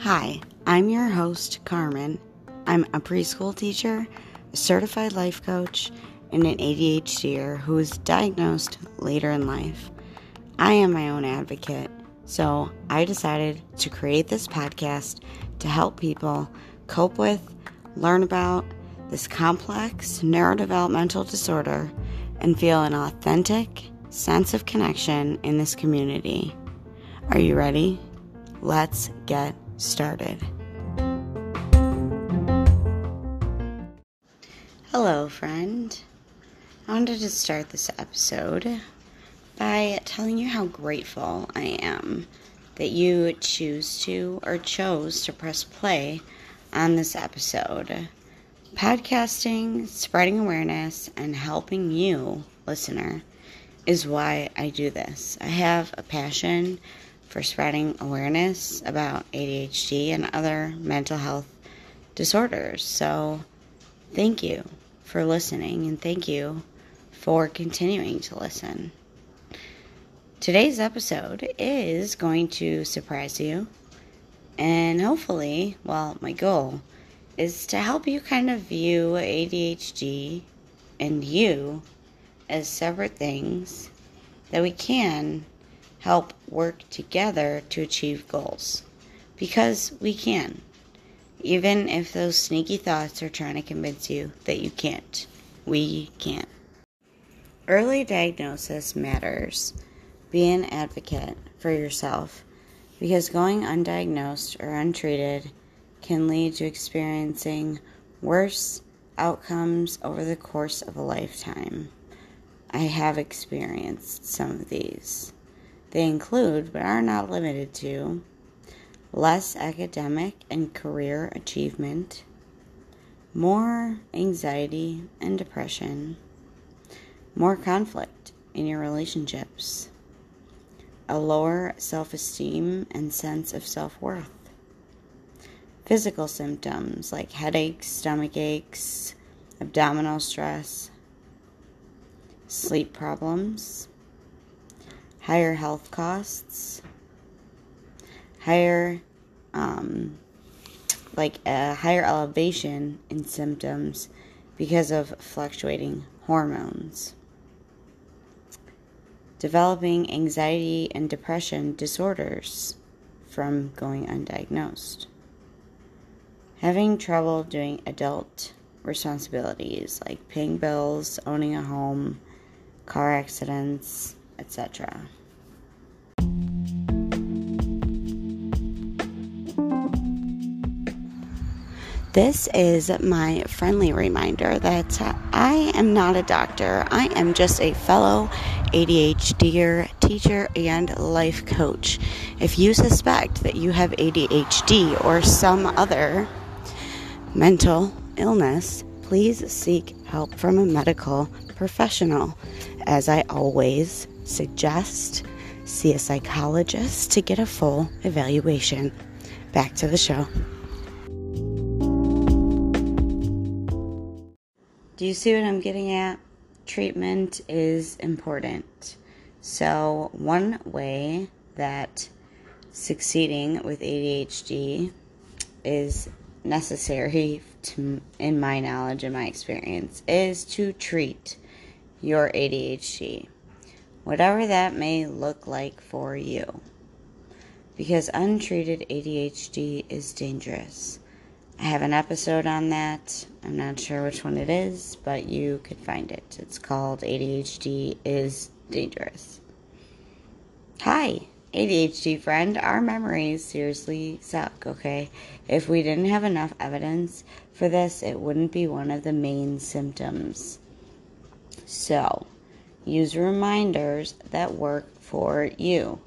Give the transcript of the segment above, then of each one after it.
Hi, I'm your host, Carmen. I'm a preschool teacher, a certified life coach, and an ADHDer who was diagnosed later in life. I am my own advocate, so I decided to create this podcast to help people cope with, learn about this complex neurodevelopmental disorder, and feel an authentic sense of connection in this community. Are you ready? Let's get started. Hello, friend. I wanted to start this episode by telling you how grateful I am that you choose to or chose to press play on this episode. Podcasting, spreading awareness, and helping you, listener, is why I do this. I have a passion for spreading awareness about ADHD and other mental health disorders. So, thank you for listening and thank you for continuing to listen. Today's episode is going to surprise you, and hopefully, well, my goal is to help you kind of view ADHD and you as separate things that we can help work together to achieve goals. Because we can. Even if those sneaky thoughts are trying to convince you that you can't, we can. Early diagnosis matters. Be an advocate for yourself because going undiagnosed or untreated can lead to experiencing worse outcomes over the course of a lifetime. I have experienced some of these. They include, but are not limited to, less academic and career achievement, more anxiety and depression, more conflict in your relationships, a lower self esteem and sense of self worth, physical symptoms like headaches, stomach aches, abdominal stress, sleep problems, higher health costs, higher, um, like a higher elevation in symptoms because of fluctuating hormones. Developing anxiety and depression disorders from going undiagnosed. Having trouble doing adult responsibilities like paying bills, owning a home, car accidents, etc. This is my friendly reminder that I am not a doctor. I am just a fellow ADHDer, teacher, and life coach. If you suspect that you have ADHD or some other mental illness, please seek help from a medical professional. As I always suggest, see a psychologist to get a full evaluation. Back to the show. Do you see what I'm getting at? Treatment is important. So, one way that succeeding with ADHD is necessary to, in my knowledge and my experience is to treat your ADHD, whatever that may look like for you. Because untreated ADHD is dangerous. I have an episode on that. I'm not sure which one it is, but you could find it. It's called ADHD is Dangerous. Hi, ADHD friend. Our memories seriously suck, okay? If we didn't have enough evidence for this, it wouldn't be one of the main symptoms. So, use reminders that work for you.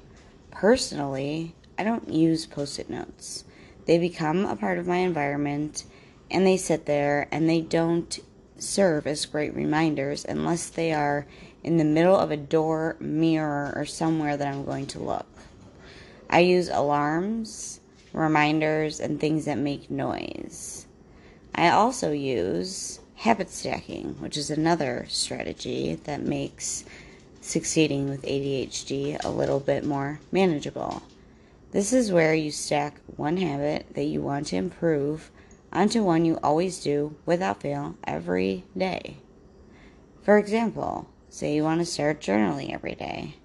Personally, I don't use post it notes. They become a part of my environment and they sit there and they don't serve as great reminders unless they are in the middle of a door, mirror, or somewhere that I'm going to look. I use alarms, reminders, and things that make noise. I also use habit stacking, which is another strategy that makes succeeding with ADHD a little bit more manageable. This is where you stack one habit that you want to improve onto one you always do without fail every day. For example, say you want to start journaling every day.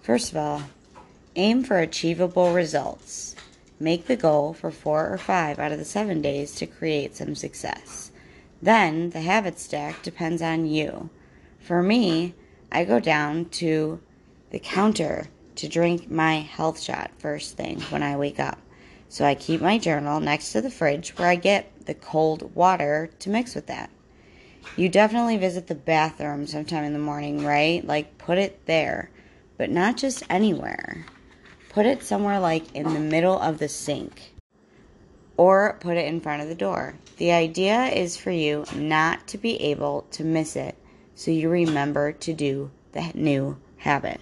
First of all, aim for achievable results. Make the goal for four or five out of the seven days to create some success. Then the habit stack depends on you. For me, I go down to the counter to drink my health shot first thing when I wake up. So I keep my journal next to the fridge where I get the cold water to mix with that. You definitely visit the bathroom sometime in the morning, right? Like put it there, but not just anywhere. Put it somewhere like in the middle of the sink or put it in front of the door. The idea is for you not to be able to miss it so you remember to do the new habit.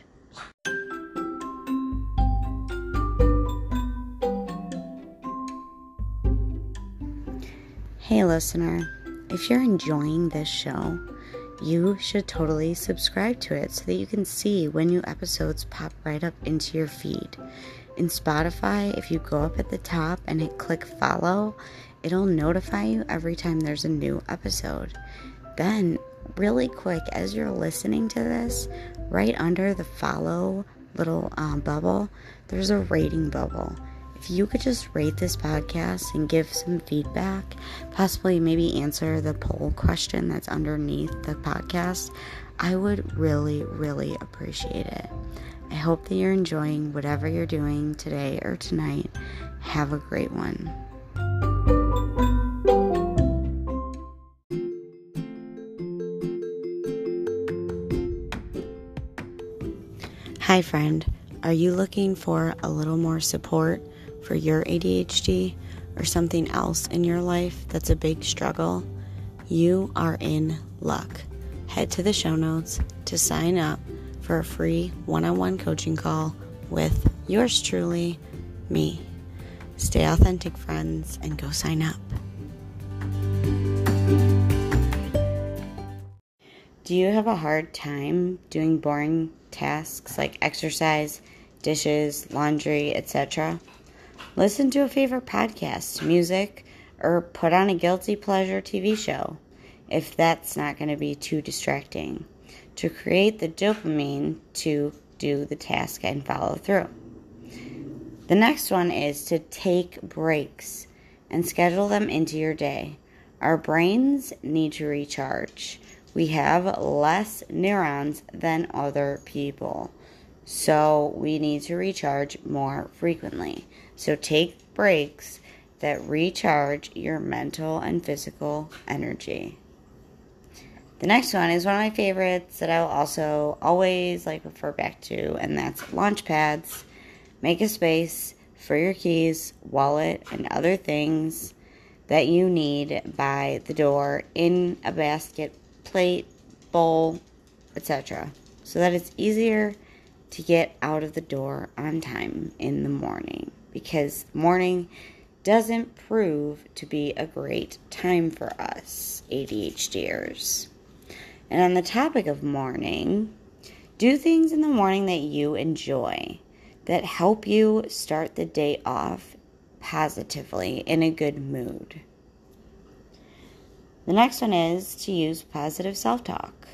Hey, listener, if you're enjoying this show, you should totally subscribe to it so that you can see when new episodes pop right up into your feed. In Spotify, if you go up at the top and hit click follow, it'll notify you every time there's a new episode. Then, really quick, as you're listening to this, right under the follow little um, bubble, there's a rating bubble if you could just rate this podcast and give some feedback, possibly maybe answer the poll question that's underneath the podcast, I would really, really appreciate it. I hope that you're enjoying whatever you're doing today or tonight. Have a great one. Hi, friend. Are you looking for a little more support? for your ADHD or something else in your life that's a big struggle, you are in luck. Head to the show notes to sign up for a free one on one coaching call with yours truly, me. Stay authentic, friends, and go sign up. Do you have a hard time doing boring tasks like exercise, dishes, laundry, etc.? Listen to a favorite podcast, music, or put on a guilty pleasure TV show if that's not going to be too distracting to create the dopamine to do the task and follow through. The next one is to take breaks and schedule them into your day. Our brains need to recharge. We have less neurons than other people, so we need to recharge more frequently. So take breaks that recharge your mental and physical energy. The next one is one of my favorites that I will also always like refer back to, and that's launch pads. Make a space for your keys, wallet, and other things that you need by the door in a basket, plate, bowl, etc. So that it's easier to get out of the door on time in the morning because morning doesn't prove to be a great time for us ADHDers. And on the topic of morning, do things in the morning that you enjoy that help you start the day off positively in a good mood. The next one is to use positive self talk.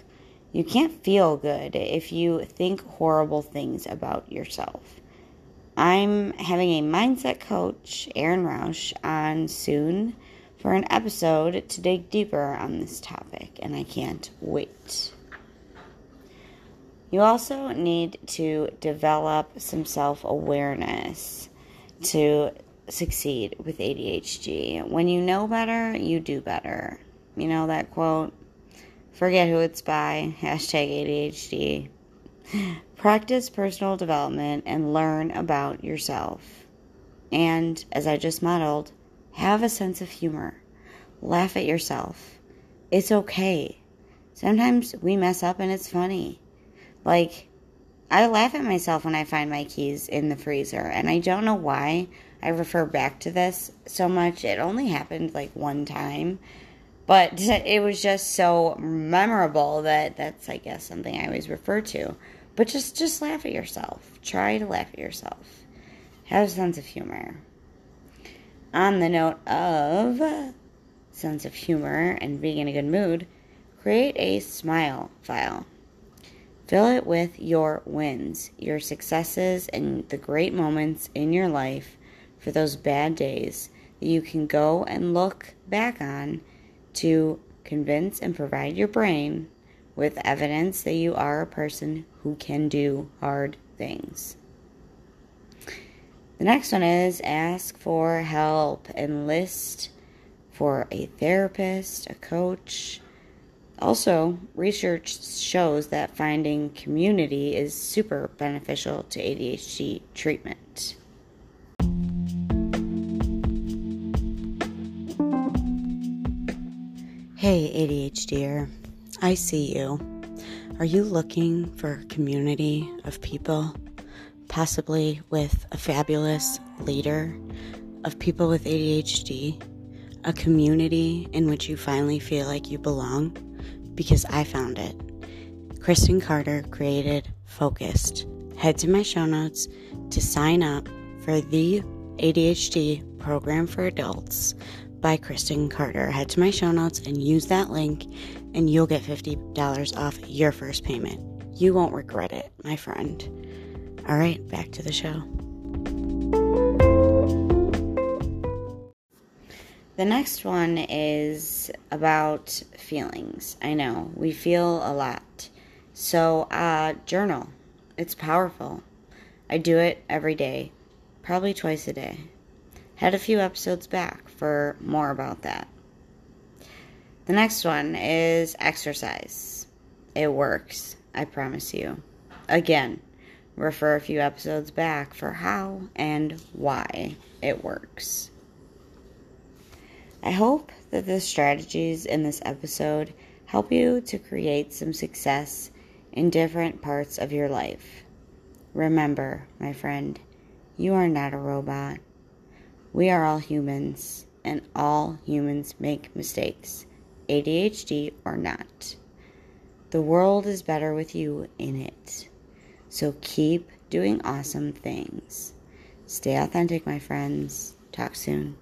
You can't feel good if you think horrible things about yourself. I'm having a mindset coach, Aaron Roush, on soon for an episode to dig deeper on this topic, and I can't wait. You also need to develop some self awareness to succeed with ADHD. When you know better, you do better. You know that quote? Forget who it's by. Hashtag ADHD. Practice personal development and learn about yourself. And as I just modeled, have a sense of humor. Laugh at yourself. It's okay. Sometimes we mess up and it's funny. Like, I laugh at myself when I find my keys in the freezer, and I don't know why I refer back to this so much. It only happened like one time, But it was just so memorable that that's, I guess, something I always refer to. But just, just laugh at yourself. Try to laugh at yourself. Have a sense of humor. On the note of sense of humor and being in a good mood, create a smile file. Fill it with your wins, your successes, and the great moments in your life for those bad days that you can go and look back on to convince and provide your brain with evidence that you are a person who can do hard things. The next one is ask for help, enlist for a therapist, a coach, also, research shows that finding community is super beneficial to ADHD treatment. Hey, ADHDer, I see you. Are you looking for a community of people, possibly with a fabulous leader of people with ADHD? A community in which you finally feel like you belong? because I found it. Kristen Carter created Focused. Head to my show notes to sign up for the ADHD program for adults by Kristen Carter. Head to my show notes and use that link, and you'll get $50 off your first payment. You won't regret it, my friend. All right, back to the show. The next one is about feelings. I know we feel a lot. So, uh, journal. It's powerful. I do it every day, probably twice a day. Had a few episodes back for more about that. The next one is exercise. It works, I promise you. Again, refer a few episodes back for how and why it works. I hope that the strategies in this episode help you to create some success in different parts of your life. Remember, my friend, you are not a robot. We are all humans, and all humans make mistakes, ADHD or not. The world is better with you in it. So keep doing awesome things. Stay authentic, my friends. Talk soon.